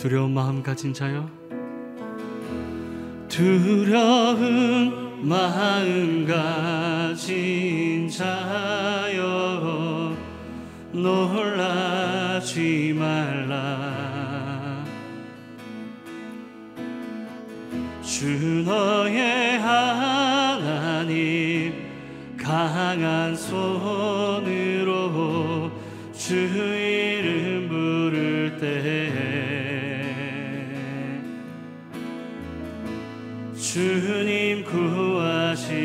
두려운 마음 가진 자여 두려운 마음 가진 자여 놀라지 말라. 주 너의 하나님 강한 손으로 주이 주님 구하시리.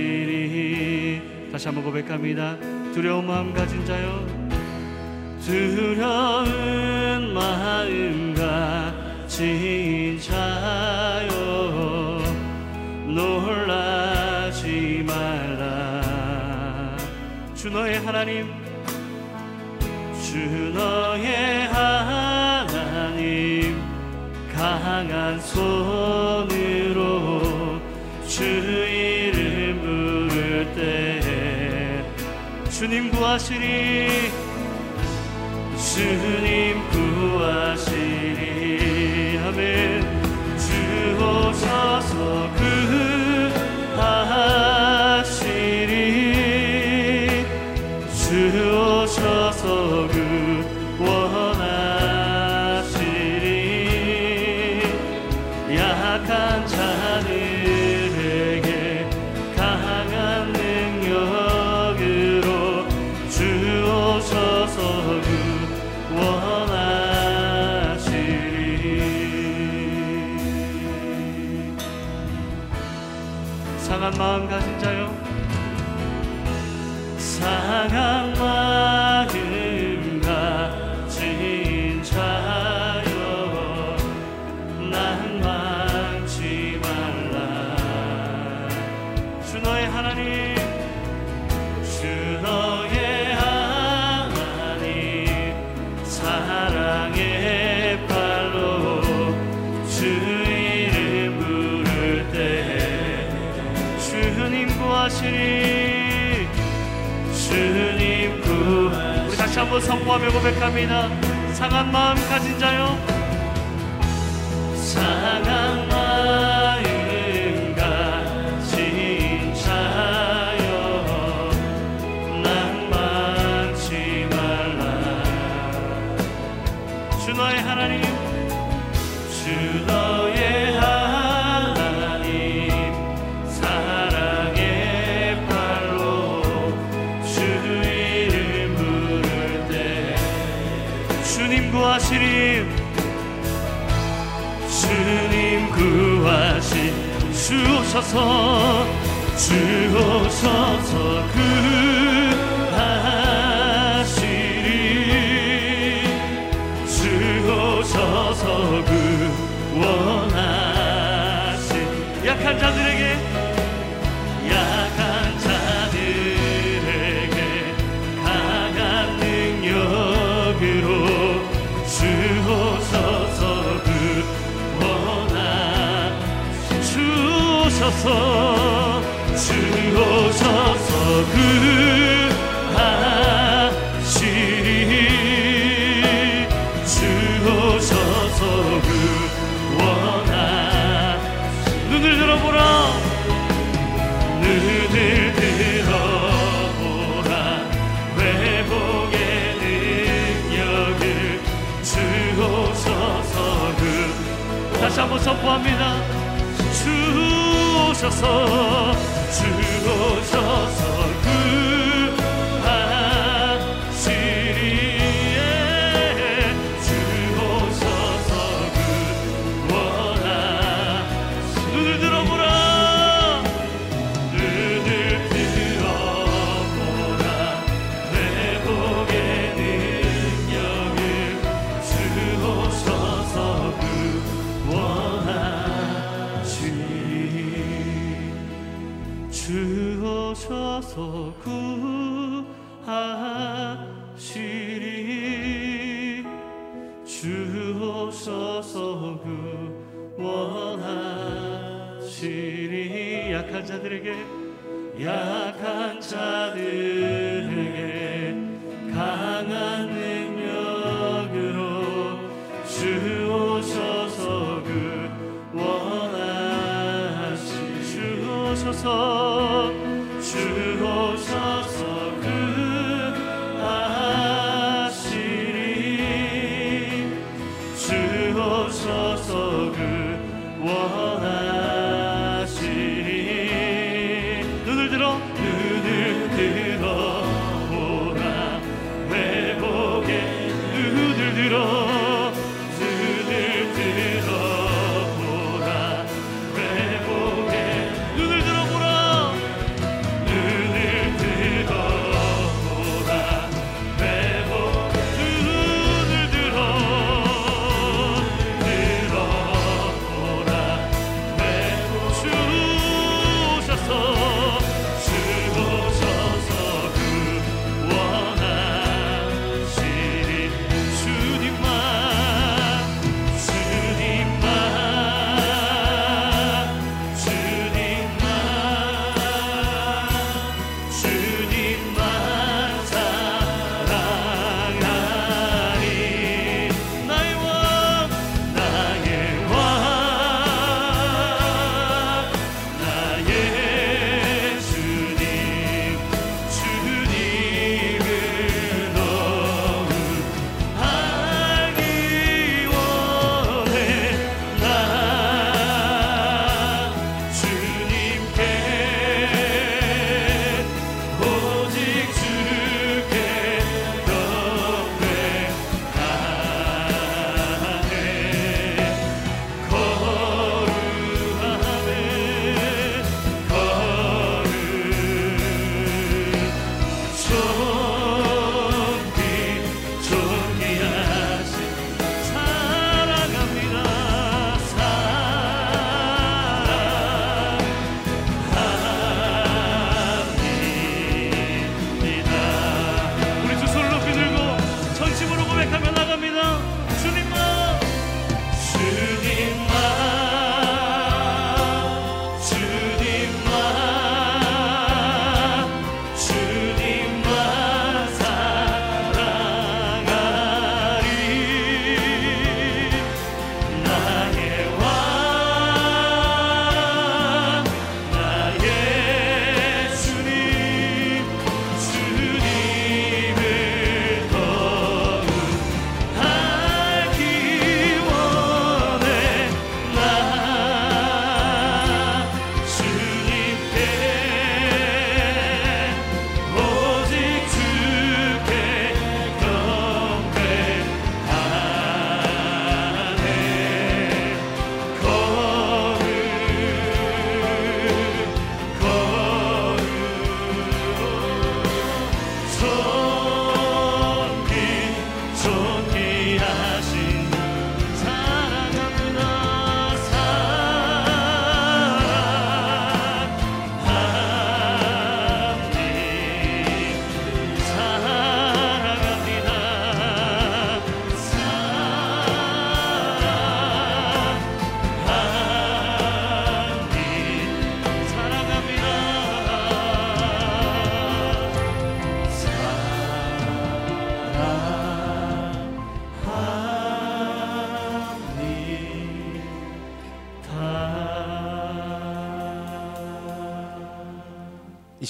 다시 한번 고백합니다. 두려운 마음 가진 자여 두려운 마음 가진 자여 놀라지 말라. 주 너의 하나님 주 너의 하나님 강한 손 주님 구하시리. 주님 구하시리. 아멘. 주 오셔서 구 한번 선포하며 고백합니다. 상한 마음 가진 자요. 상한 마음 가진 자여 낭만치 말라. 주 너의 하나님 주 너의 주 오셔서. 주 오셔서 구 주 오셔서 구하시리 주 오셔서 구원하 눈을 들어보라. 눈을 들어보라. 회복의 능력을 주 오셔서 그. 다시 한번 선포합니다. 주 오셔서 주 오셔서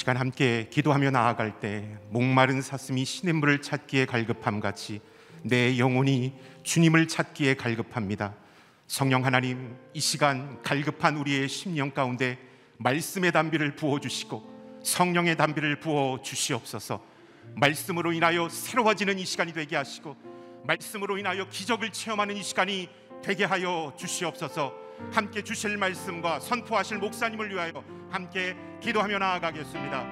시간 함께 기도하며 나아갈 때 목마른 사슴이 시냇물을 찾기에 갈급함 같이 내 영혼이 주님을 찾기에 갈급합니다. 성령 하나님, 이 시간 갈급한 우리의 심령 가운데 말씀의 담비를 부어 주시고 성령의 담비를 부어 주시옵소서. 말씀으로 인하여 새로워지는 이 시간이 되게 하시고 말씀으로 인하여 기적을 체험하는 이 시간이 되게 하여 주시옵소서. 함께 주실 말씀과 선포하실 목사님을 위하여 함께 기도하며 나아가겠습니다.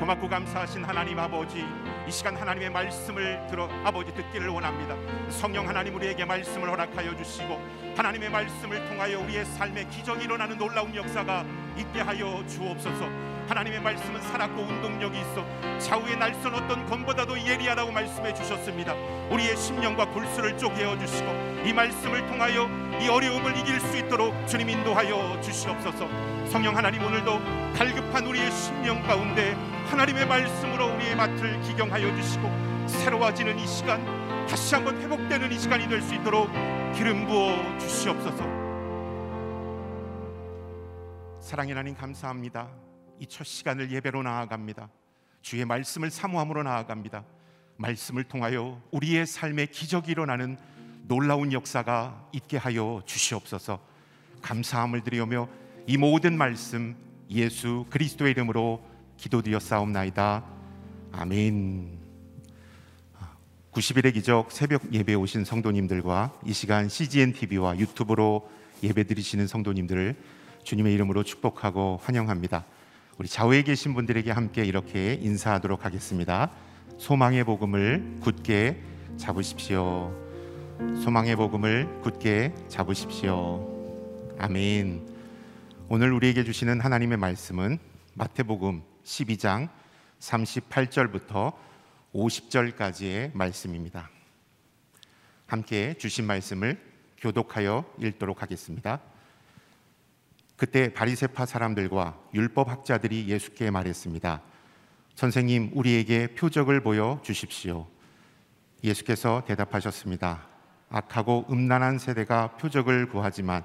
고맙고 감사하신 하나님 아버지 이 시간 하나님의 말씀을 들어 아버지 듣기를 원합니다. 성령 하나님 우리에게 말씀을 허락하여 주시고 하나님의 말씀을 통하여 우리의 삶에 기적이 일어나는 놀라운 역사가 있게 하여 주옵소서. 하나님의 말씀은 살았고 운동력이 있어 좌우의 날선 어떤 검보다도 예리하다고 말씀해 주셨습니다. 우리의 심령과 골수를 쪼개어 주시고 이 말씀을 통하여 이 어려움을 이길 수 있도록 주님 인도하여 주시옵소서 성령 하나님 오늘도 갈급한 우리의 심령 가운데 하나님의 말씀으로 우리의 밭을 기경하여 주시고 새로워지는 이 시간 다시 한번 회복되는 이 시간이 될 수 있도록 기름 부어 주시옵소서 사랑의 하나님 감사합니다. 이 첫 시간을 예배로 나아갑니다. 주의 말씀을 사모함으로 나아갑니다. 말씀을 통하여 우리의 삶에 기적이 일어나는 놀라운 역사가 있게 하여 주시옵소서. 감사함을 드리오며 이 모든 말씀 예수 그리스도의 이름으로 기도드렸사옵나이다. 아멘. 90일의 기적 새벽 예배 오신 성도님들과 이 시간 CGN TV와 유튜브로 예배드리시는 성도님들을 주님의 이름으로 축복하고 환영합니다. 우리 좌우에 계신 분들에게 함께 이렇게 인사하도록 하겠습니다. 소망의 복음을 굳게 잡으십시오. 소망의 복음을 굳게 잡으십시오. 아멘. 오늘 우리에게 주시는 하나님의 말씀은 마태복음 12장 38절부터 50절까지의 말씀입니다. 함께 주신 말씀을 교독하여 읽도록 하겠습니다. 그때 바리새파 사람들과 율법 학자들이 예수께 말했습니다. 선생님, 우리에게 표적을 보여 주십시오. 예수께서 대답하셨습니다. 악하고 음란한 세대가 표적을 구하지만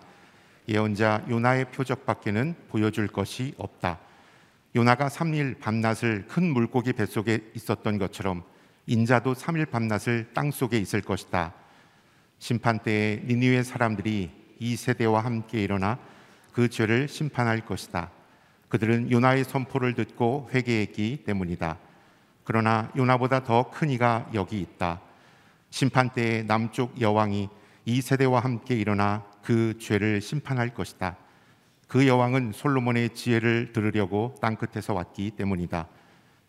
예언자 요나의 표적밖에는 보여줄 것이 없다. 요나가 3일 밤낮을 큰 물고기 뱃속에 있었던 것처럼 인자도 3일 밤낮을 땅 속에 있을 것이다. 심판 때에 니니웨 사람들이 이 세대와 함께 일어나 그 죄를 심판할 것이다. 그들은 요나의 선포를 듣고 회개했기 때문이다. 그러나 요나보다 더 큰 이가 여기 있다. 심판 때에 남쪽 여왕이 이 세대와 함께 일어나 그 죄를 심판할 것이다. 그 여왕은 솔로몬의 지혜를 들으려고 땅 끝에서 왔기 때문이다.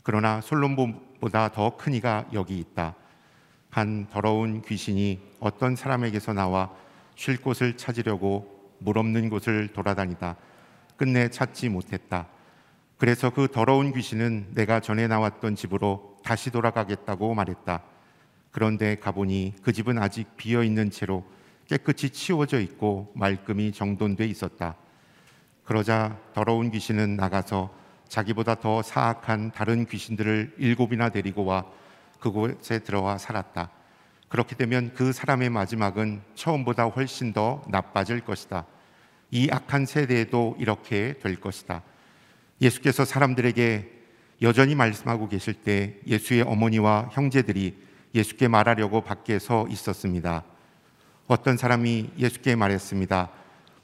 그러나 솔로몬보다 더 큰 이가 여기 있다. 한 더러운 귀신이 어떤 사람에게서 나와 쉴 곳을 찾으려고 물 없는 곳을 돌아다니다 끝내 찾지 못했다. 그래서 그 더러운 귀신은 내가 전에 나왔던 집으로 다시 돌아가겠다고 말했다. 그런데 가보니 그 집은 아직 비어 있는 채로 깨끗이 치워져 있고 말끔히 정돈돼 있었다. 그러자 더러운 귀신은 나가서 자기보다 더 사악한 다른 귀신들을 일곱이나 데리고 와 그곳에 들어와 살았다. 그렇게 되면 그 사람의 마지막은 처음보다 훨씬 더 나빠질 것이다. 이 악한 세대에도 이렇게 될 것이다. 예수께서 사람들에게 여전히 말씀하고 계실 때 예수의 어머니와 형제들이 예수께 말하려고 밖에 서 있었습니다. 어떤 사람이 예수께 말했습니다.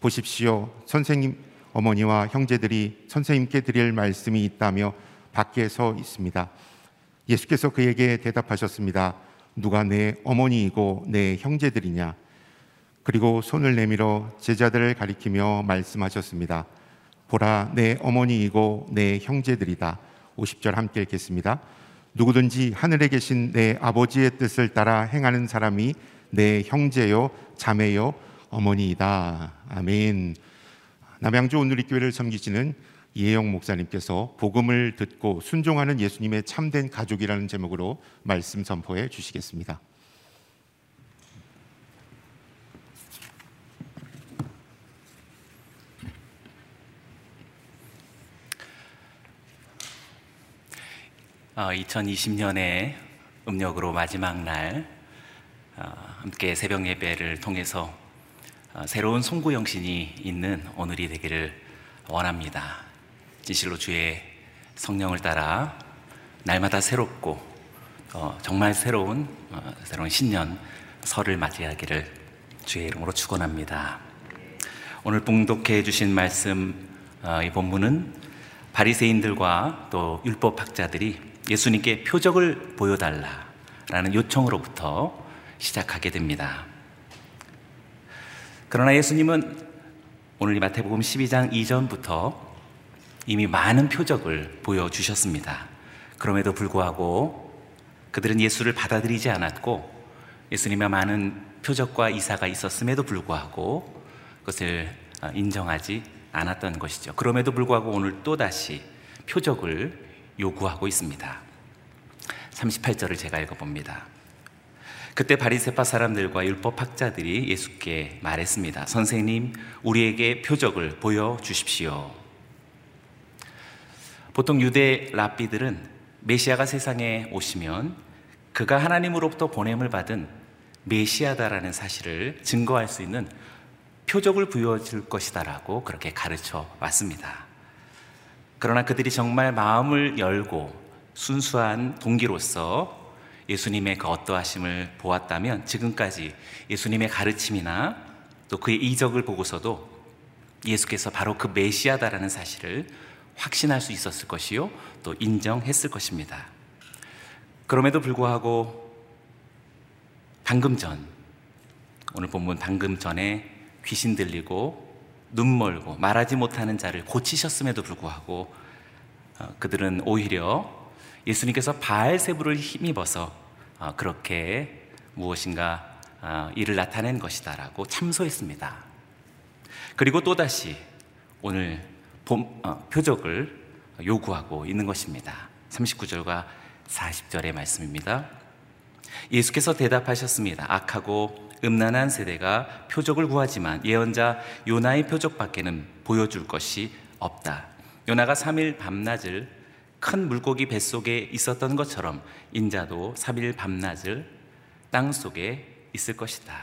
보십시오. 선생님 어머니와 형제들이 선생님께 드릴 말씀이 있다며 밖에 서 있습니다. 예수께서 그에게 대답하셨습니다. 누가 내 어머니이고 내 형제들이냐? 그리고 손을 내밀어 제자들을 가리키며 말씀하셨습니다. 보라, 내 어머니이고 내 형제들이다. 50절 함께 읽겠습니다. 누구든지 하늘에 계신 내 아버지의 뜻을 따라 행하는 사람이 내 형제요, 자매요, 어머니이다. 아멘. 남양주 오늘리 교회를 섬기시는 이혜영 목사님께서 복음을 듣고 순종하는 예수님의 참된 가족이라는 제목으로 말씀 선포해 주시겠습니다. 어, 2020년의 음력으로 마지막 날 어, 함께 새벽 예배를 통해서 어, 새로운 송구 영신이 있는 오늘이 되기를 원합니다. 진실로 주의 성령을 따라 날마다 새롭고 어, 정말 새로운 어, 새로운 신년 설을 맞이하기를 주의 이름으로 축원합니다. 오늘 봉독해 주신 말씀 어, 이 본문은 바리새인들과 또 율법 학자들이 예수님께 표적을 보여달라라는 요청으로부터 시작하게 됩니다. 그러나 예수님은 오늘 이 마태복음 12장 이전부터 이미 많은 표적을 보여주셨습니다. 그럼에도 불구하고 그들은 예수를 받아들이지 않았고 예수님의 많은 표적과 이사가 있었음에도 불구하고 그것을 인정하지 않았던 것이죠. 그럼에도 불구하고 오늘 또다시 표적을 요구하고 있습니다. 38절을 제가 읽어봅니다. 그때 바리새파 사람들과 율법 학자들이 예수께 말했습니다. 선생님, 우리에게 표적을 보여 주십시오. 보통 유대 랍비들은 메시아가 세상에 오시면 그가 하나님으로부터 보냄을 받은 메시아다라는 사실을 증거할 수 있는 표적을 부여줄 것이다라고 그렇게 가르쳐 왔습니다. 그러나 그들이 정말 마음을 열고 순수한 동기로서 예수님의 그 어떠하심을 보았다면 지금까지 예수님의 가르침이나 또 그의 이적을 보고서도 예수께서 바로 그 메시아다라는 사실을 확신할 수 있었을 것이요 또 인정했을 것입니다. 그럼에도 불구하고 방금 전 오늘 본문 방금 전에 귀신 들리고 눈 멀고 말하지 못하는 자를 고치셨음에도 불구하고 어, 그들은 오히려 예수님께서 바알세부를 힘입어서 어, 그렇게 무엇인가 어, 일을 나타낸 것이다라고 참소했습니다. 그리고 또다시 오늘 봄, 표적을 요구하고 있는 것입니다. 39절과 40절의 말씀입니다. 예수께서 대답하셨습니다. 악하고 음란한 세대가 표적을 구하지만 예언자 요나의 표적밖에는 보여줄 것이 없다. 요나가 3일 밤낮을 큰 물고기 뱃속에 있었던 것처럼 인자도 3일 밤낮을 땅 속에 있을 것이다.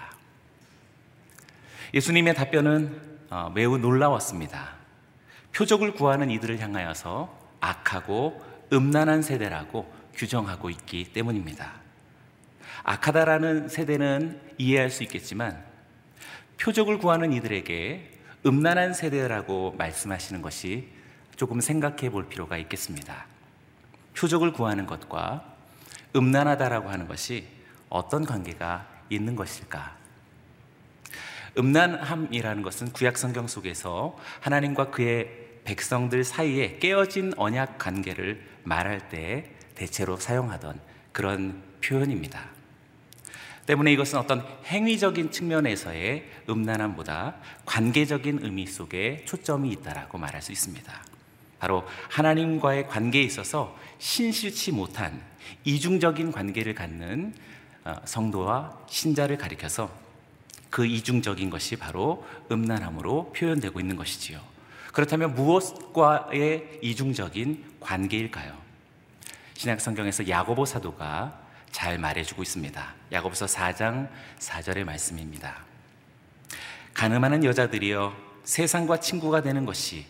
예수님의 답변은 어, 매우 놀라웠습니다. 표적을 구하는 이들을 향하여서 악하고 음란한 세대라고 규정하고 있기 때문입니다. 악하다라는 세대는 이해할 수 있겠지만 표적을 구하는 이들에게 음란한 세대라고 말씀하시는 것이 조금 생각해 볼 필요가 있겠습니다. 표적을 구하는 것과 음란하다라고 하는 것이 어떤 관계가 있는 것일까? 음란함이라는 것은 구약 성경 속에서 하나님과 그의 백성들 사이에 깨어진 언약 관계를 말할 때 대체로 사용하던 그런 표현입니다. 때문에 이것은 어떤 행위적인 측면에서의 음란함보다 관계적인 의미 속에 초점이 있다라고 말할 수 있습니다. 바로 하나님과의 관계에 있어서 신실치 못한 이중적인 관계를 갖는 어, 성도와 신자를 가리켜서 그 이중적인 것이 바로 음란함으로 표현되고 있는 것이지요. 그렇다면 무엇과의 이중적인 관계일까요? 신약 성경에서 야고보 사도가 잘 말해주고 있습니다. 야고보서 4장 4절의 말씀입니다. 가늠하는 여자들이여 세상과 친구가 되는 것이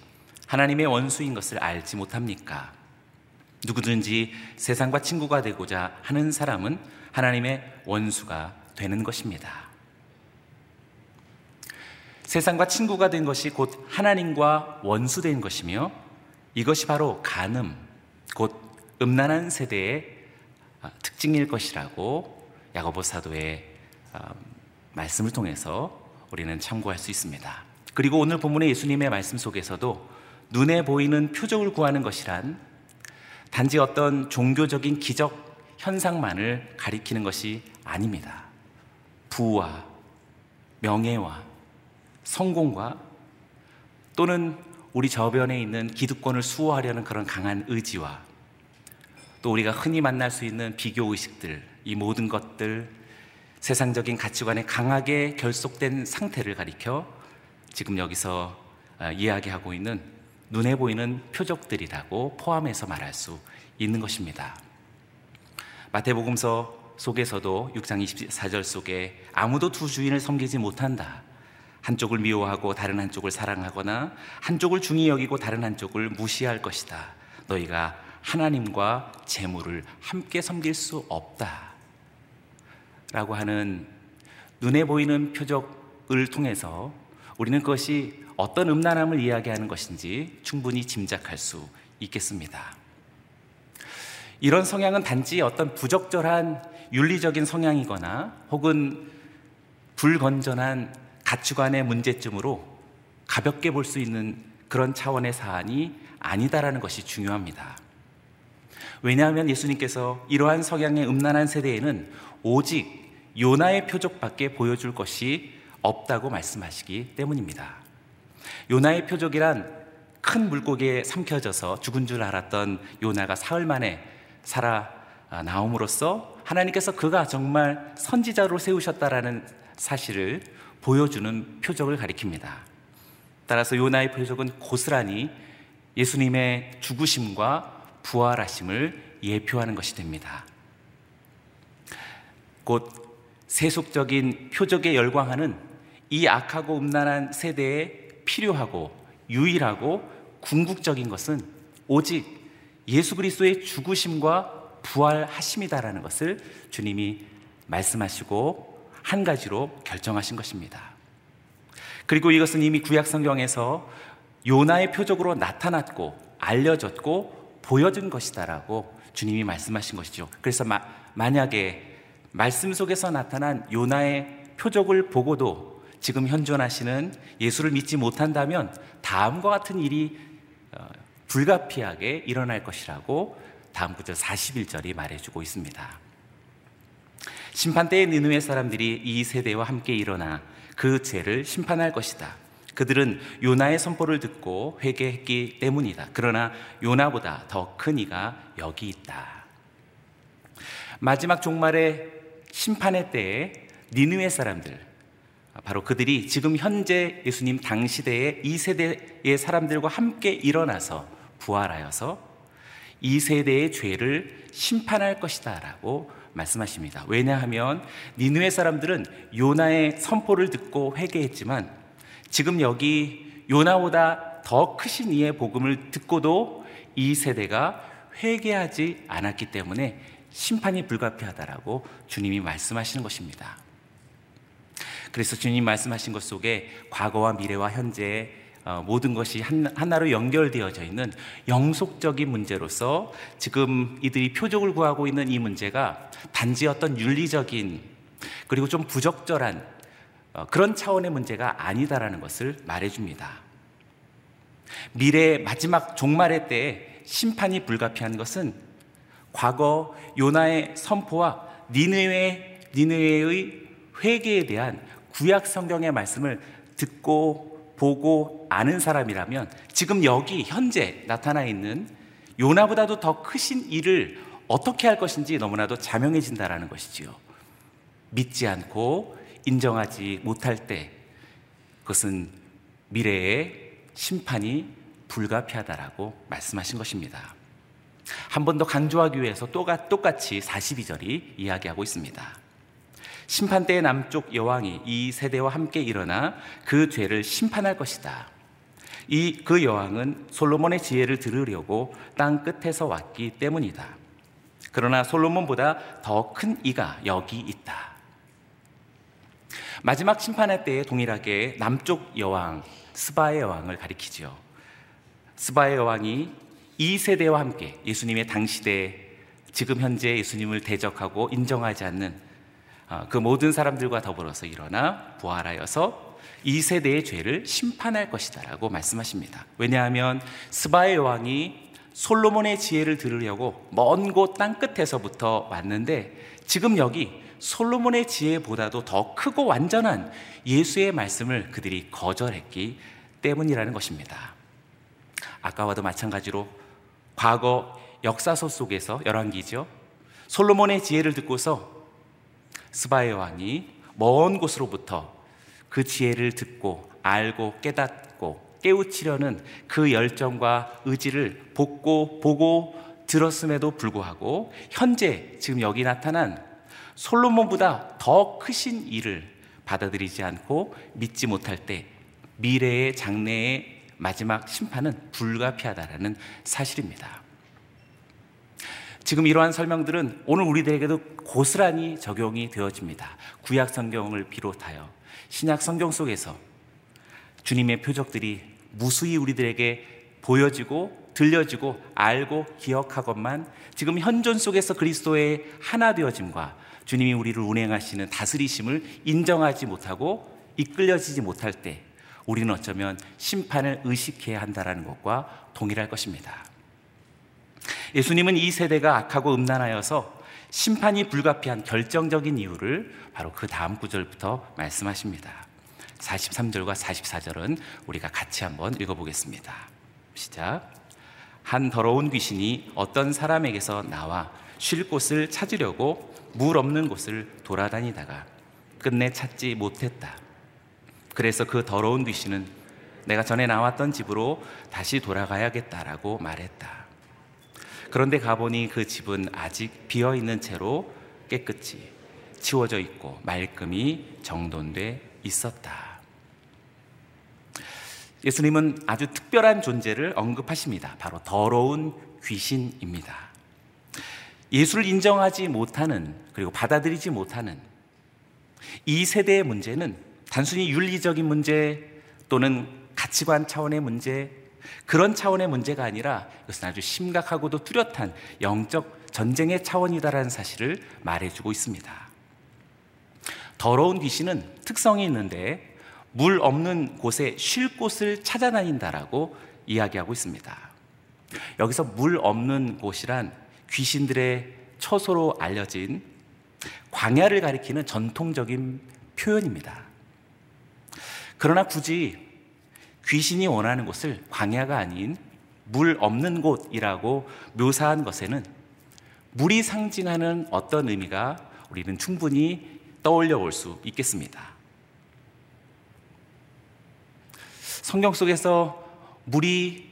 하나님의 원수인 것을 알지 못합니까? 누구든지 세상과 친구가 되고자 하는 사람은 하나님의 원수가 되는 것입니다. 세상과 친구가 된 것이 곧 하나님과 원수된 것이며 이것이 바로 간음, 곧 음란한 세대의 아, 특징일 것이라고 야고보 사도의 아, 말씀을 통해서 우리는 참고할 수 있습니다. 그리고 오늘 본문의 예수님의 말씀 속에서도 눈에 보이는 표적을 구하는 것이란 단지 어떤 종교적인 기적 현상만을 가리키는 것이 아닙니다. 부와 명예와 성공과 또는 우리 저변에 있는 기득권을 수호하려는 그런 강한 의지와 또 우리가 흔히 만날 수 있는 비교 의식들, 이 모든 것들, 세상적인 가치관에 강하게 결속된 상태를 가리켜 지금 여기서 아, 이야기하고 있는 눈에 보이는 표적들이라고 포함해서 말할 수 있는 것입니다. 마태복음서 속에서도 6장 24절 속에 아무도 두 주인을 섬기지 못한다. 한쪽을 미워하고 다른 한쪽을 사랑하거나 한쪽을 중히 여기고 다른 한쪽을 무시할 것이다. 너희가 하나님과 재물을 함께 섬길 수 없다. 라고 하는 눈에 보이는 표적을 통해서 우리는 그것이 어떤 음란함을 이야기하는 것인지 충분히 짐작할 수 있겠습니다. 이런 성향은 단지 어떤 부적절한 윤리적인 성향이거나 혹은 불건전한 가치관의 문제점으로 가볍게 볼 수 있는 그런 차원의 사안이 아니다라는 것이 중요합니다. 왜냐하면 예수님께서 이러한 성향의 음란한 세대에는 오직 요나의 표적밖에 보여줄 것이 없다고 말씀하시기 때문입니다. 요나의 표적이란 큰 물고기에 삼켜져서 죽은 줄 알았던 요나가 사흘 만에 살아 나옴으로써 하나님께서 그가 정말 선지자로 세우셨다라는 사실을 보여주는 표적을 가리킵니다. 따라서 요나의 표적은 고스란히 예수님의 죽으심과 부활하심을 예표하는 것이 됩니다. 곧 세속적인 표적에 열광하는 이 악하고 음란한 세대에 필요하고 유일하고 궁극적인 것은 오직 예수 그리스도의 죽으심과 부활하심이다라는 것을 주님이 말씀하시고 한 가지로 결정하신 것입니다. 그리고 이것은 이미 구약 성경에서 요나의 표적으로 나타났고 알려졌고 보여준 것이다라고 주님이 말씀하신 것이죠. 그래서 마, 만약에 말씀 속에서 나타난 요나의 표적을 보고도 지금 현존하시는 예수를 믿지 못한다면 다음과 같은 일이 어, 불가피하게 일어날 것이라고 다음 구절 41절이 말해주고 있습니다. 심판 때의 느누의 사람들이 이 세대와 함께 일어나 그 죄를 심판할 것이다. 그들은 요나의 선포를 듣고 회개했기 때문이다. 그러나 요나보다 더 큰 이가 여기 있다. 마지막 종말의 심판의 때에 니느웨 사람들 바로 그들이 지금 현재 예수님 당시대의 이 세대의 사람들과 함께 일어나서 부활하여서 이 세대의 죄를 심판할 것이다라고 말씀하십니다. 왜냐하면 니누의 사람들은 요나의 선포를 듣고 회개했지만 지금 여기 요나보다 더 크신 이의 복음을 듣고도 이 세대가 회개하지 않았기 때문에 심판이 불가피하다라고 주님이 말씀하시는 것입니다. 그래서 주님 말씀하신 것 속에 과거와 미래와 현재 어, 모든 것이 하나로 연결되어져 있는 영속적인 문제로서 지금 이들이 표적을 구하고 있는 이 문제가 단지 어떤 윤리적인 그리고 좀 부적절한 어, 그런 차원의 문제가 아니다라는 것을 말해줍니다. 미래의 마지막 종말의 때에 심판이 불가피한 것은 과거 요나의 선포와 니느웨의 회개에 대한 구약 성경의 말씀을 듣고 보고 아는 사람이라면 지금 여기 현재 나타나 있는 요나보다도 더 크신 일을 어떻게 할 것인지 너무나도 자명해진다라는 것이지요. 믿지 않고 인정하지 못할 때 그것은 미래의 심판이 불가피하다라고 말씀하신 것입니다. 한 번 더 강조하기 위해서 똑같이 42절이 이야기하고 있습니다. 심판 때의 남쪽 여왕이 이 세대와 함께 일어나 그 죄를 심판할 것이다. 이 그 여왕은 솔로몬의 지혜를 들으려고 땅 끝에서 왔기 때문이다. 그러나 솔로몬보다 더 큰 이가 여기 있다. 마지막 심판의 때에 동일하게 남쪽 여왕 스바의 여왕을 가리키지요. 스바의 여왕이 이 세대와 함께 예수님의 당시대 지금 현재 예수님을 대적하고 인정하지 않는 어, 그 모든 사람들과 더불어서 일어나 부활하여서 이 세대의 죄를 심판할 것이다라고 말씀하십니다. 왜냐하면 스바의 왕이 솔로몬의 지혜를 들으려고 먼 곳 땅 끝에서부터 왔는데 지금 여기 솔로몬의 지혜보다도 더 크고 완전한 예수의 말씀을 그들이 거절했기 때문이라는 것입니다. 아까와도 마찬가지로 과거 역사서 속에서 열왕기죠. 솔로몬의 지혜를 듣고서 스바의 왕이 먼 곳으로부터 그 지혜를 듣고 알고 깨닫고 깨우치려는 그 열정과 의지를 복고 보고 들었음에도 불구하고 현재 지금 여기 나타난 솔로몬보다 더 크신 일을 받아들이지 않고 믿지 못할 때 미래의 장래의 마지막 심판은 불가피하다라는 사실입니다. 지금 이러한 설명들은 오늘 우리들에게도 고스란히 적용이 되어집니다. 구약 성경을 비롯하여 신약 성경 속에서 주님의 표적들이 무수히 우리들에게 보여지고 들려지고 알고 기억하건만 지금 현존 속에서 그리스도의 하나 되어짐과 주님이 우리를 운행하시는 다스리심을 인정하지 못하고 이끌려지지 못할 때 우리는 어쩌면 심판을 의식해야 한다는 것과 동일할 것입니다. 예수님은 이 세대가 악하고 음란하여서 심판이 불가피한 결정적인 이유를 바로 그 다음 구절부터 말씀하십니다. 43절과 44절은 우리가 같이 한번 읽어보겠습니다. 시작. 한 더러운 귀신이 어떤 사람에게서 나와 쉴 곳을 찾으려고 물 없는 곳을 돌아다니다가 끝내 찾지 못했다. 그래서 그 더러운 귀신은 내가 전에 나왔던 집으로 다시 돌아가야겠다라고 말했다. 그런데 가보니 그 집은 아직 비어 있는 채로 깨끗이 치워져 있고 말끔히 정돈돼 있었다. 예수님은 아주 특별한 존재를 언급하십니다. 바로 더러운 귀신입니다. 예수를 인정하지 못하는 그리고 받아들이지 못하는 이 세대의 문제는 단순히 윤리적인 문제 또는 가치관 차원의 문제 그런 차원의 문제가 아니라 이것은 아주 심각하고도 뚜렷한 영적 전쟁의 차원이다라는 사실을 말해주고 있습니다. 더러운 귀신은 특성이 있는데 물 없는 곳에 쉴 곳을 찾아다닌다라고 이야기하고 있습니다. 여기서 물 없는 곳이란 귀신들의 처소로 알려진 광야를 가리키는 전통적인 표현입니다. 그러나 굳이 귀신이 원하는 곳을 광야가 아닌 물 없는 곳이라고 묘사한 것에는 물이 상징하는 어떤 의미가 우리는 충분히 떠올려 볼수 있겠습니다. 성경 속에서 물이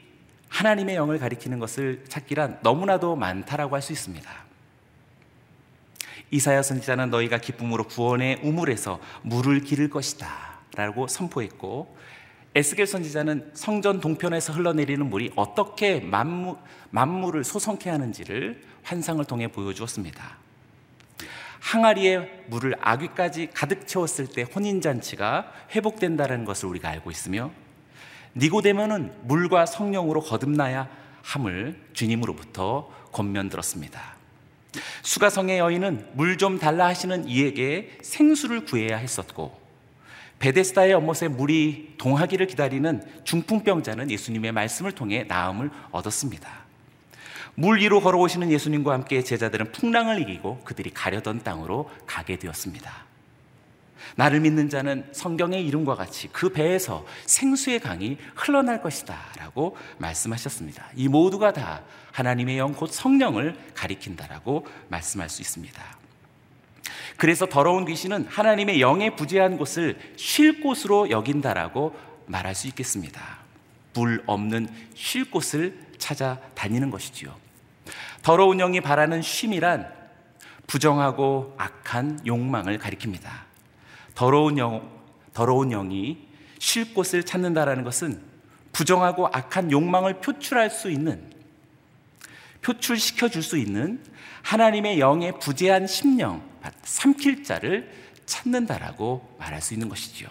하나님의 영을 가리키는 것을 찾기란 너무나도 많다라고 할 수 있습니다. 이사야 선지자는 너희가 기쁨으로 구원의 우물에서 물을 기를 것이다 라고 선포했고 에스겔 선지자는 성전 동편에서 흘러내리는 물이 어떻게 만물, 만물을 소성케 하는지를 환상을 통해 보여주었습니다. 항아리에 물을 아귀까지 가득 채웠을 때 혼인잔치가 회복된다는 것을 우리가 알고 있으며 니고데모는 물과 성령으로 거듭나야 함을 주님으로부터 권면 들었습니다. 수가성의 여인은 물 좀 달라 하시는 이에게 생수를 구해야 했었고 베데스다의 연못에 물이 동하기를 기다리는 중풍병자는 예수님의 말씀을 통해 나음을 얻었습니다. 물 위로 걸어오시는 예수님과 함께 제자들은 풍랑을 이기고 그들이 가려던 땅으로 가게 되었습니다. 나를 믿는 자는 성경의 이름과 같이 그 배에서 생수의 강이 흘러날 것이다 라고 말씀하셨습니다. 이 모두가 다 하나님의 영 곧 성령을 가리킨다라고 말씀할 수 있습니다. 그래서 더러운 귀신은 하나님의 영에 부재한 곳을 쉴 곳으로 여긴다라고 말할 수 있겠습니다. 물 없는 쉴 곳을 찾아 다니는 것이지요. 더러운 영이 바라는 쉼이란 부정하고 악한 욕망을 가리킵니다. 더러운 영, 더러운 영이 쉴 곳을 찾는다라는 것은 부정하고 악한 욕망을 표출할 수 있는 표출시켜 줄 수 있는 하나님의 영의 부재한 심령, 삼킬 자를 찾는다라고 말할 수 있는 것이지요.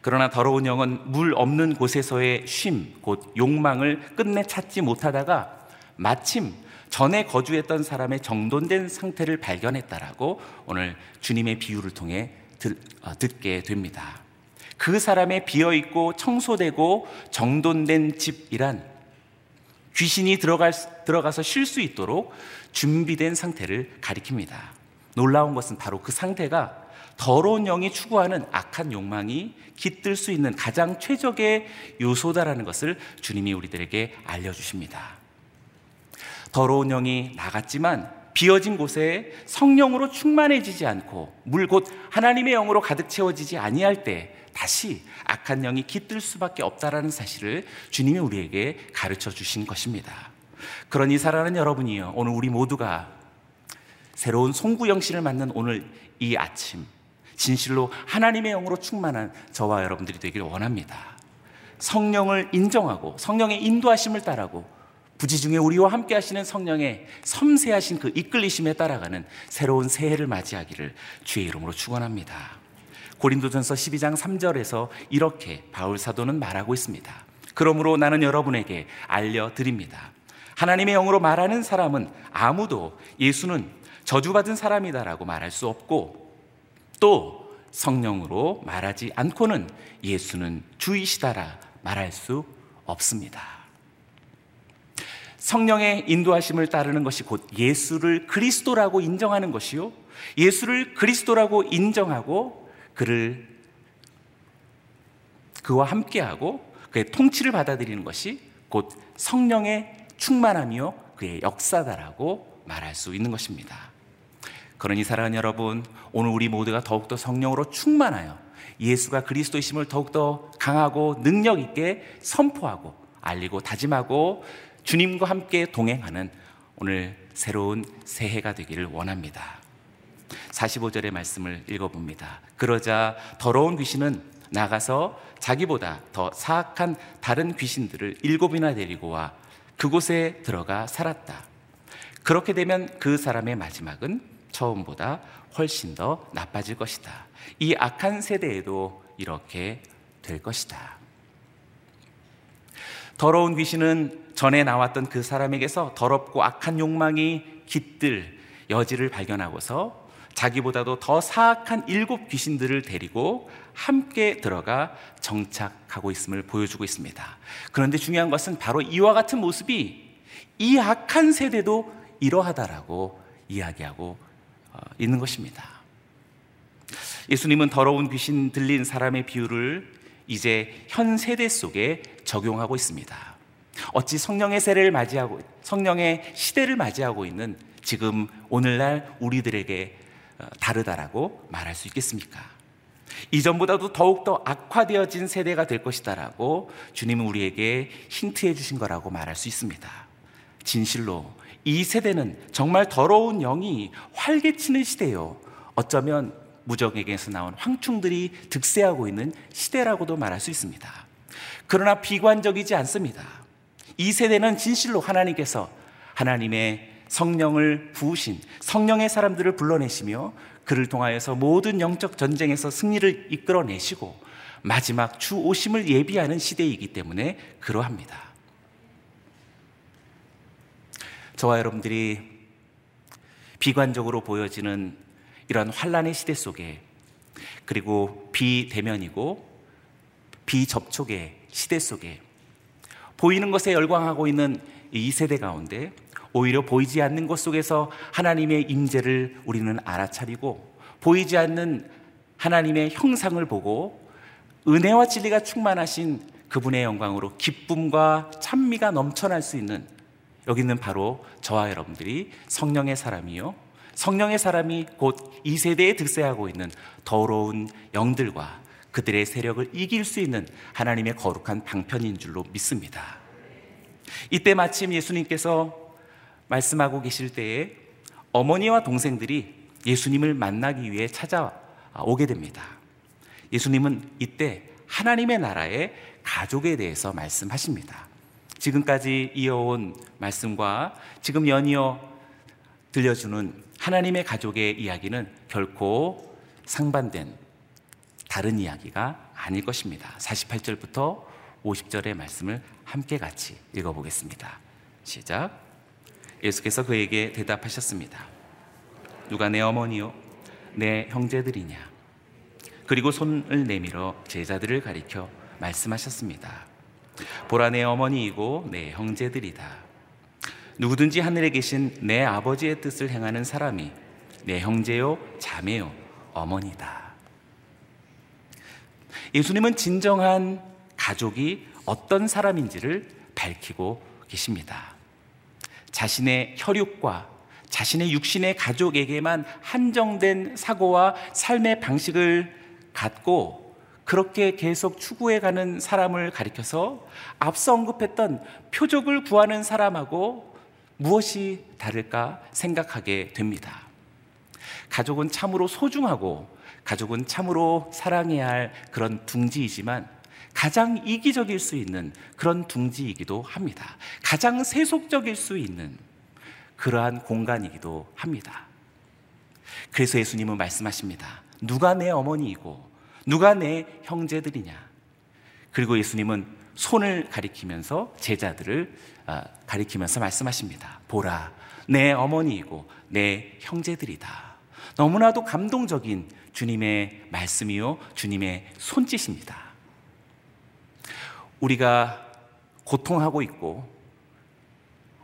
그러나 더러운 영은 물 없는 곳에서의 쉼, 곧 욕망을 끝내 찾지 못하다가 마침 전에 거주했던 사람의 정돈된 상태를 발견했다라고 오늘 주님의 비유를 통해 들, 어, 듣게 됩니다. 그 사람의 비어 있고 청소되고 정돈된 집이란 귀신이 들어갈, 들어가서 쉴 수 있도록 준비된 상태를 가리킵니다. 놀라운 것은 바로 그 상태가 더러운 영이 추구하는 악한 욕망이 깃들 수 있는 가장 최적의 요소다라는 것을 주님이 우리들에게 알려주십니다. 더러운 영이 나갔지만 비어진 곳에 성령으로 충만해지지 않고 물 곧 하나님의 영으로 가득 채워지지 아니할 때 다시 악한 영이 깃들 수밖에 없다라는 사실을 주님이 우리에게 가르쳐 주신 것입니다. 그러니 사랑하는 여러분이요. 오늘 우리 모두가 새로운 송구영 씨를 만난 오늘 이 아침 진실로 하나님의 영으로 충만한 저와 여러분들이 되기를 원합니다. 성령을 인정하고 성령의 인도하심을 따라고 부지 중에 우리와 함께 하시는 성령의 섬세하신 그 이끌리심에 따라가는 새로운 새해를 맞이하기를 주의 이름으로 축원합니다. 고린도전서 12장 3절에서 이렇게 바울 사도는 말하고 있습니다. 그러므로 나는 여러분에게 알려 드립니다. 하나님의 영으로 말하는 사람은 아무도 예수는 저주받은 사람이다라고 말할 수 없고 또 성령으로 말하지 않고는 예수는 주이시다라 말할 수 없습니다. 성령의 인도하심을 따르는 것이 곧 예수를 그리스도라고 인정하는 것이요. 예수를 그리스도라고 인정하고 그를 그와 함께하고 그의 통치를 받아들이는 것이 곧 성령의 충만함이요 그의 역사다라고 말할 수 있는 것입니다. 그러니 사랑하는 여러분, 오늘 우리 모두가 더욱더 성령으로 충만하여 예수가 그리스도이심을 더욱더 강하고 능력 있게 선포하고 알리고 다짐하고 주님과 함께 동행하는 오늘 새로운 새해가 되기를 원합니다. 45절의 말씀을 읽어봅니다. 그러자 더러운 귀신은 나가서 자기보다 더 사악한 다른 귀신들을 일곱이나 데리고 와 그곳에 들어가 살았다. 그렇게 되면 그 사람의 마지막은 처음보다 훨씬 더 나빠질 것이다. 이 악한 세대에도 이렇게 될 것이다. 더러운 귀신은 전에 나왔던 그 사람에게서 더럽고 악한 욕망이 깃들 여지를 발견하고서 자기보다도 더 사악한 일곱 귀신들을 데리고 함께 들어가 정착하고 있음을 보여주고 있습니다. 그런데 중요한 것은 바로 이와 같은 모습이 이 악한 세대도 이러하다라고 이야기하고 어, 있는 것입니다. 예수님은 더러운 귀신 들린 사람의 비유를 이제 현 세대 속에 적용하고 있습니다. 어찌 성령의 세례를 맞이하고 성령의 시대를 맞이하고 있는 지금 오늘날 우리들에게 어, 다르다라고 말할 수 있겠습니까? 이전보다도 더욱더 악화되어진 세대가 될 것이다라고 주님은 우리에게 힌트해 주신 거라고 말할 수 있습니다. 진실로 이 세대는 정말 더러운 영이 활개치는 시대요. 어쩌면 무적에게서 나온 황충들이 득세하고 있는 시대라고도 말할 수 있습니다. 그러나 비관적이지 않습니다. 이 세대는 진실로 하나님께서 하나님의 성령을 부으신 성령의 사람들을 불러내시며 그를 통하여서 모든 영적 전쟁에서 승리를 이끌어내시고 마지막 주 오심을 예비하는 시대이기 때문에 그러합니다. 저와 여러분들이 비관적으로 보여지는 이런 환란의 시대 속에 그리고 비대면이고 비접촉의 시대 속에 보이는 것에 열광하고 있는 이 세대 가운데 오히려 보이지 않는 것 속에서 하나님의 임재를 우리는 알아차리고 보이지 않는 하나님의 형상을 보고 은혜와 진리가 충만하신 그분의 영광으로 기쁨과 찬미가 넘쳐날 수 있는 여기는 바로 저와 여러분들이 성령의 사람이요 성령의 사람이 곧 이 세대에 득세하고 있는 더러운 영들과 그들의 세력을 이길 수 있는 하나님의 거룩한 방편인 줄로 믿습니다. 이때 마침 예수님께서 말씀하고 계실 때에 어머니와 동생들이 예수님을 만나기 위해 찾아오게 됩니다. 예수님은 이때 하나님의 나라의 가족에 대해서 말씀하십니다. 지금까지 이어온 말씀과 지금 연이어 들려주는 하나님의 가족의 이야기는 결코 상반된 다른 이야기가 아닐 것입니다. 48절부터 50절의 말씀을 함께 같이 읽어보겠습니다. 시작. 예수께서 그에게 대답하셨습니다. 누가 내 어머니요? 내 형제들이냐? 그리고 손을 내밀어 제자들을 가리켜 말씀하셨습니다. 보라 내 어머니이고 내 형제들이다. 누구든지 하늘에 계신 내 아버지의 뜻을 행하는 사람이 내 형제요, 자매요, 어머니다. 예수님은 진정한 가족이 어떤 사람인지를 밝히고 계십니다. 자신의 혈육과 자신의 육신의 가족에게만 한정된 사고와 삶의 방식을 갖고 그렇게 계속 추구해 가는 사람을 가리켜서 앞서 언급했던 표적을 구하는 사람하고 무엇이 다를까 생각하게 됩니다. 가족은 참으로 소중하고 가족은 참으로 사랑해야 할 그런 둥지이지만 가장 이기적일 수 있는 그런 둥지이기도 합니다. 가장 세속적일 수 있는 그러한 공간이기도 합니다. 그래서 예수님은 말씀하십니다. 누가 내 어머니이고 누가 내 형제들이냐. 그리고 예수님은 손을 가리키면서 제자들을 아, 가리키면서 말씀하십니다. 보라, 내 어머니이고 내 형제들이다. 너무나도 감동적인 주님의 말씀이요, 주님의 손짓입니다. 우리가 고통하고 있고,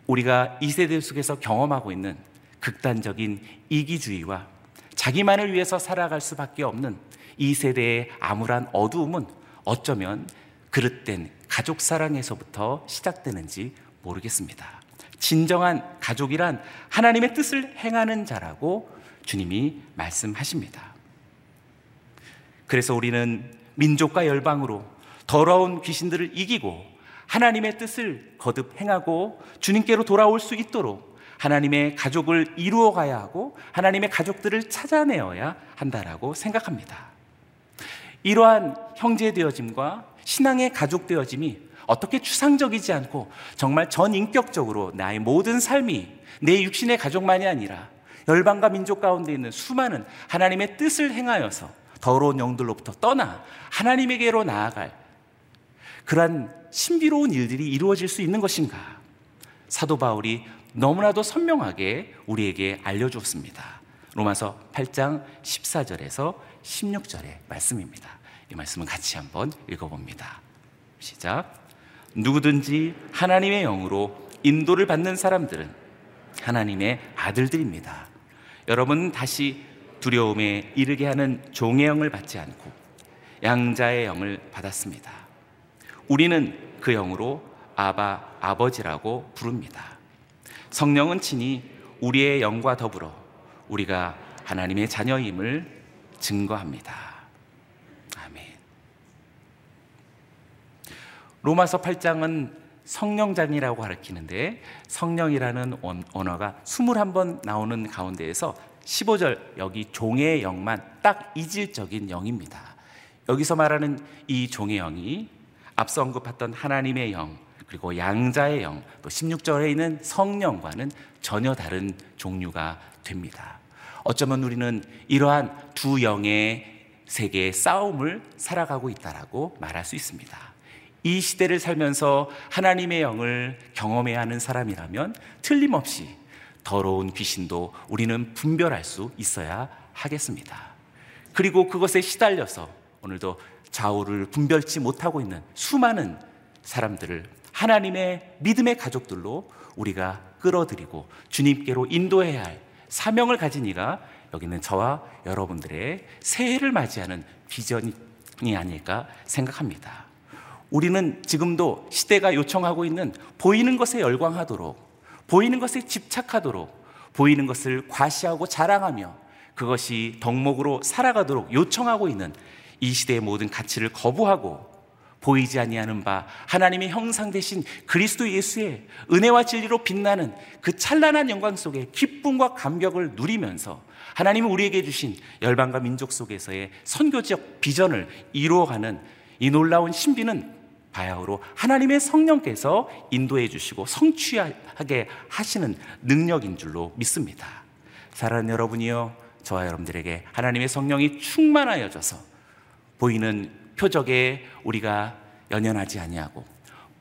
우리가 이 세대 속에서 경험하고 있는 극단적인 이기주의와 자기만을 위해서 살아갈 수밖에 없는 이 세대의 암울한 어두움은 어쩌면 그릇된 가족 사랑에서부터 시작되는지 모르겠습니다. 진정한 가족이란 하나님의 뜻을 행하는 자라고 주님이 말씀하십니다. 그래서 우리는 민족과 열방으로 더러운 귀신들을 이기고 하나님의 뜻을 거듭 행하고 주님께로 돌아올 수 있도록 하나님의 가족을 이루어 가야 하고 하나님의 가족들을 찾아내어야 한다라고 생각합니다. 이러한 형제 되어짐과 신앙의 가족 되어짐이 어떻게 추상적이지 않고 정말 전인격적으로 나의 모든 삶이 내 육신의 가족만이 아니라 열방과 민족 가운데 있는 수많은 하나님의 뜻을 행하여서 더러운 영들로부터 떠나 하나님에게로 나아갈 그러한 신비로운 일들이 이루어질 수 있는 것인가? 사도 바울이 너무나도 선명하게 우리에게 알려주었습니다. 로마서 8장 14절에서 16절의 말씀입니다. 이 말씀은 같이 한번 읽어봅니다. 시작. 누구든지 하나님의 영으로 인도를 받는 사람들은 하나님의 아들들입니다. 여러분 다시 두려움에 이르게 하는 종의 영을 받지 않고 양자의 영을 받았습니다. 우리는 그 영으로 아바 아버지라고 부릅니다. 성령은 친히 우리의 영과 더불어 우리가 하나님의 자녀임을 증거합니다. 아멘. 로마서 8장은 성령장이라고 가르치는데 성령이라는 언어가 21번 나오는 가운데에서 15절 여기 종의 영만 딱 이질적인 영입니다. 여기서 말하는 이 종의 영이 앞서 언급했던 하나님의 영 그리고 양자의 영 또 16절에 있는 성령과는 전혀 다른 종류가 됩니다. 어쩌면 우리는 이러한 두 영의 세계의 싸움을 살아가고 있다라고 말할 수 있습니다. 이 시대를 살면서 하나님의 영을 경험해야 하는 사람이라면 틀림없이 더러운 귀신도 우리는 분별할 수 있어야 하겠습니다. 그리고 그것에 시달려서 오늘도 좌우를 분별치 못하고 있는 수많은 사람들을 하나님의 믿음의 가족들로 우리가 끌어들이고 주님께로 인도해야 할 사명을 가진 이가 여기는 저와 여러분들의 새해를 맞이하는 비전이 아닐까 생각합니다. 우리는 지금도 시대가 요청하고 있는 보이는 것에 열광하도록 보이는 것에 집착하도록 보이는 것을 과시하고 자랑하며 그것이 덕목으로 살아가도록 요청하고 있는 이 시대의 모든 가치를 거부하고 보이지 아니하는 바 하나님의 형상 대신 그리스도 예수의 은혜와 진리로 빛나는 그 찬란한 영광 속에 기쁨과 감격을 누리면서 하나님이 우리에게 주신 열방과 민족 속에서의 선교적 비전을 이루어가는 이 놀라운 신비는 바야흐로 하나님의 성령께서 인도해 주시고 성취하게 하시는 능력인 줄로 믿습니다. 사랑하는 여러분이요, 저와 여러분들에게 하나님의 성령이 충만하여져서 보이는 표적에 우리가 연연하지 아니하고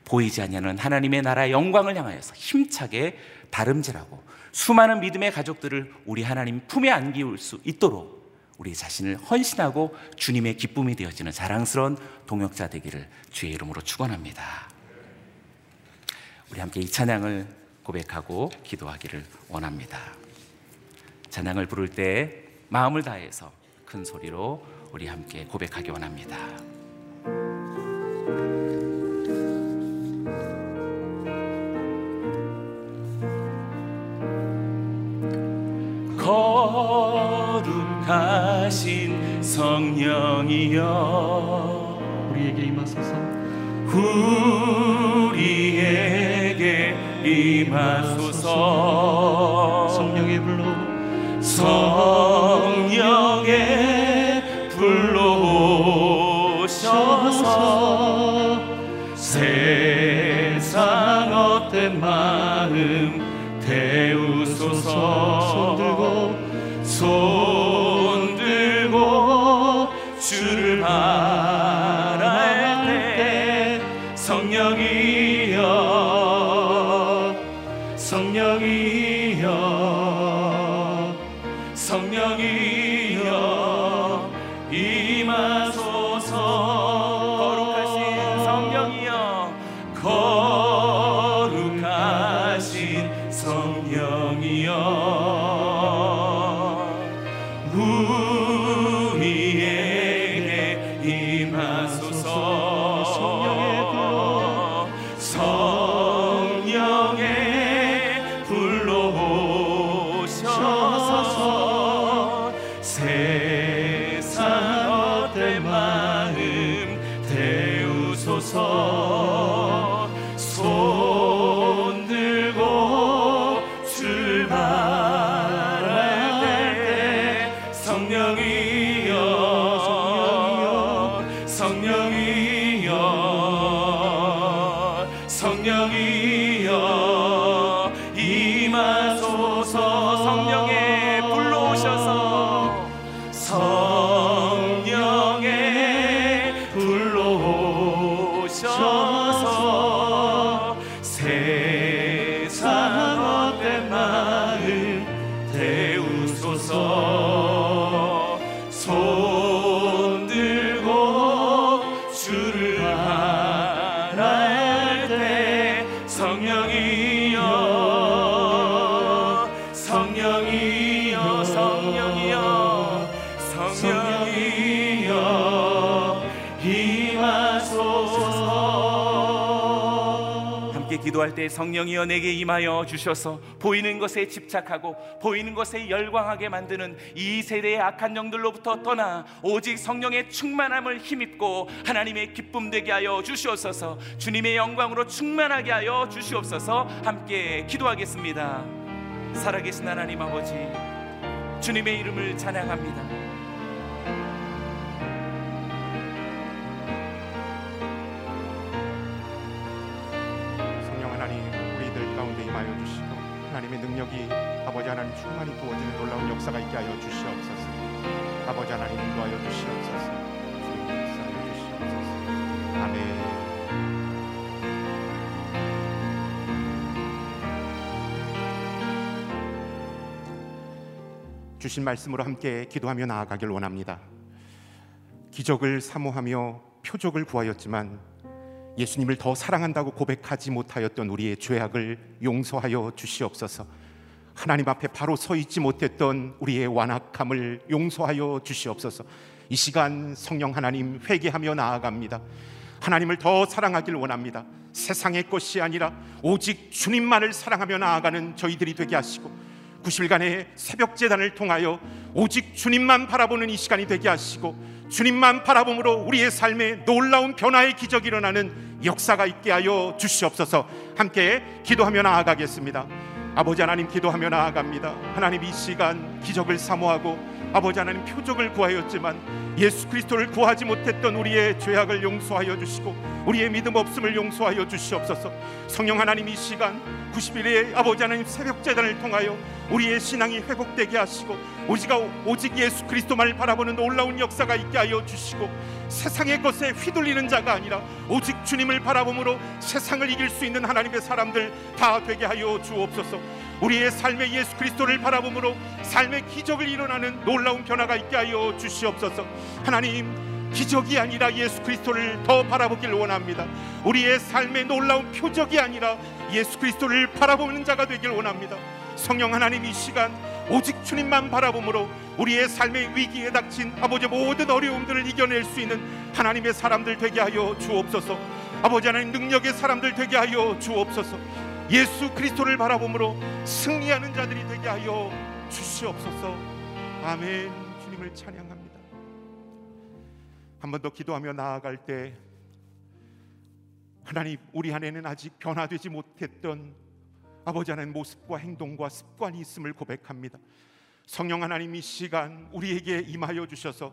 보이지 아니하는 하나님의 나라의 영광을 향하여서 힘차게 다름질하고 수많은 믿음의 가족들을 우리 하나님 품에 안기울 수 있도록 우리 자신을 헌신하고 주님의 기쁨이 되어지는 자랑스러운 동역자 되기를 주의 이름으로 축원합니다. 우리 함께 이 찬양을 고백하고 기도하기를 원합니다. 찬양을 부를 때 마음을 다해서 큰 소리로 우리 함께 고백하기 원합니다. 거룩 하신 성령이여. 우리에게 임하소서. 우리에게 임하소서. 성령의 불로. 성 기도할 때 성령이여 내게 임하여 주셔서 보이는 것에 집착하고 보이는 것에 열광하게 만드는 이 세대의 악한 영들로부터 떠나 오직 성령의 충만함을 힘입고 하나님의 기쁨 되게 하여 주시옵소서. 주님의 영광으로 충만하게 하여 주시옵소서. 함께 기도하겠습니다. 살아계신 하나님 아버지 주님의 이름을 찬양합니다 주신 말씀으로 함께 기도하며 나아가길 원합니다. 기적을 사모하며 표적을 구하였지만 예수님을 더 사랑한다고 고백하지 못하였던 우리의 죄악을 용서하여 주시옵소서. 하나님 앞에 바로 서 있지 못했던 우리의 완악함을 용서하여 주시옵소서. 이 시간 성령 하나님 회개하며 나아갑니다. 하나님을 더 사랑하길 원합니다. 세상의 것이 아니라 오직 주님만을 사랑하며 나아가는 저희들이 되게 하시고 90일간의 새벽 재단을 통하여 오직 주님만 바라보는 이 시간이 되게 하시고 주님만 바라봄으로 우리의 삶에 놀라운 변화의 기적이 일어나는 역사가 있게 하여 주시옵소서. 함께 기도하며 나아가겠습니다. 아버지 하나님 기도하며 나아갑니다. 하나님 이 시간 기적을 사모하고 아버지 하나님 표적을 구하였지만 예수 그리스도를 구하지 못했던 우리의 죄악을 용서하여 주시고 우리의 믿음 없음을 용서하여 주시옵소서. 성령 하나님 이 시간 90일의 아버지 하나님 새벽 재단을 통하여 우리의 신앙이 회복되게 하시고 오지가 오직 예수 그리스도만을 바라보는 놀라운 역사가 있게 하여 주시고 세상의 것에 휘둘리는 자가 아니라 오직 주님을 바라봄으로 세상을 이길 수 있는 하나님의 사람들 다 되게 하여 주옵소서. 우리의 삶에 예수 그리스도를 바라봄으로 삶의 기적을 일어나는 놀라운 변화가 있게 하여 주시옵소서. 하나님 기적이 아니라 예수 그리스도를 더 바라보길 원합니다. 우리의 삶의 놀라운 표적이 아니라 예수 그리스도를 바라보는 자가 되길 원합니다. 성령 하나님 이 시간 오직 주님만 바라봄으로 우리의 삶의 위기에 닥친 아버지 모든 어려움들을 이겨낼 수 있는 하나님의 사람들 되게 하여 주옵소서. 아버지 하나님 능력의 사람들 되게 하여 주옵소서. 예수 그리스도를 바라봄으로 승리하는 자들이 되게 하여 주시옵소서. 아멘. 주님을 찬양합니다. 한 번 더 기도하며 나아갈 때 하나님 우리 안에는 아직 변화되지 못했던 아버지 하나님 모습과 행동과 습관이 있음을 고백합니다. 성령 하나님 이 시간 우리에게 임하여 주셔서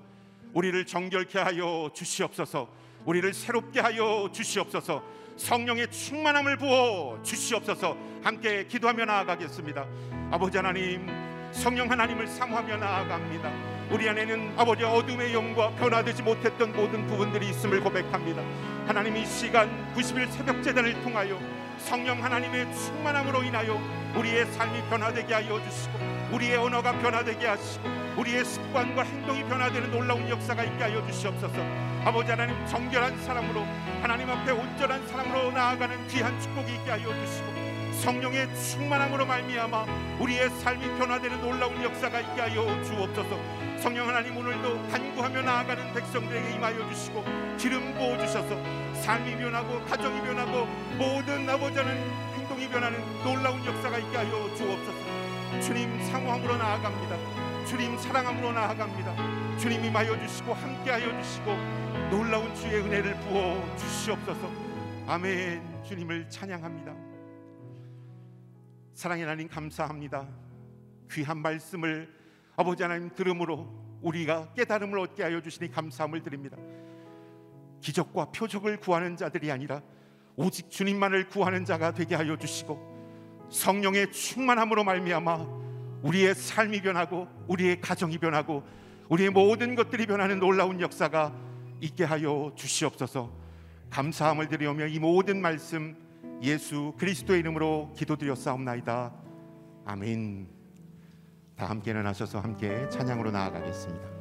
우리를 정결케 하여 주시옵소서. 우리를 새롭게 하여 주시옵소서. 성령의 충만함을 부어 주시옵소서. 함께 기도하며 나아가겠습니다. 아버지 하나님, 성령 하나님을 사모하며 나아갑니다. 우리 안에는 아버지 어둠의 영과 변화되지 못했던 모든 부분들이 있음을 고백합니다. 하나님 이 시간 90일 새벽 재단을 통하여 성령 하나님의 충만함으로 인하여 우리의 삶이 변화되게 하여 주시고 우리의 언어가 변화되게 하시고 우리의 습관과 행동이 변화되는 놀라운 역사가 있게 하여 주시옵소서. 아버지 하나님 정결한 사람으로 하나님 앞에 온전한 사람으로 나아가는 귀한 축복이 있게 하여 주시고 성령의 충만함으로 말미암아 우리의 삶이 변화되는 놀라운 역사가 있게 하여 주옵소서. 성령 하나님 오늘도 간구하며 나아가는 백성들에게 임하여 주시고 기름 부어 주셔서 삶이 변하고 가정이 변하고 모든 아버지 하나님 행동이 변하는 놀라운 역사가 있게 하여 주옵소서. 주님 사모함으로 나아갑니다. 주님 사랑함으로 나아갑니다. 주님 임하여 주시고 함께 하여 주시고 놀라운 주의 은혜를 부어 주시옵소서. 아멘. 주님을 찬양합니다. 사랑의 하나님 감사합니다. 귀한 말씀을 아버지 하나님 들음으로 우리가 깨달음을 얻게 하여 주시니 감사함을 드립니다. 기적과 표적을 구하는 자들이 아니라 오직 주님만을 구하는 자가 되게 하여 주시고 성령의 충만함으로 말미암아 우리의 삶이 변하고 우리의 가정이 변하고 우리의 모든 것들이 변하는 놀라운 역사가 있게 하여 주시옵소서. 감사함을 드리오며 이 모든 말씀 예수 그리스도의 이름으로 기도드렸사옵나이다. 아멘. 다 함께 일어나셔서 함께 찬양으로 나아가겠습니다.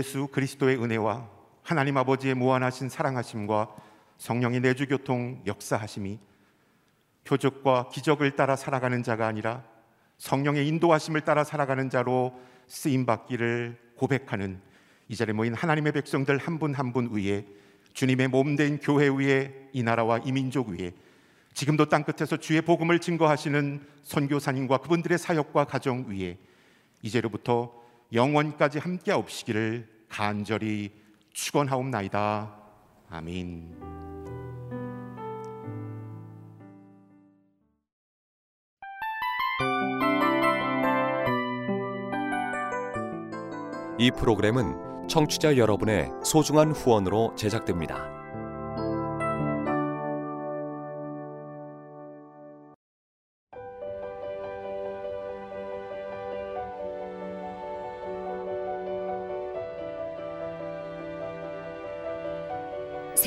예수 그리스도의 은혜와 하나님 아버지의 무한하신 사랑하심과 성령의 내주교통 역사하심이 표적과 기적을 따라 살아가는 자가 아니라 성령의 인도하심을 따라 살아가는 자로 쓰임 받기를 고백하는 이 자리에 모인 하나님의 백성들 한 분 한 분 위에 주님의 몸된 교회 위에 이 나라와 이 민족 위에 지금도 땅 끝에서 주의 복음을 증거하시는 선교사님과 그분들의 사역과 가정 위에 이제로부터 영원까지 함께 없시기를 간절히 축원하옵나이다. 아멘. 이 프로그램은 청취자 여러분의 소중한 후원으로 제작됩니다.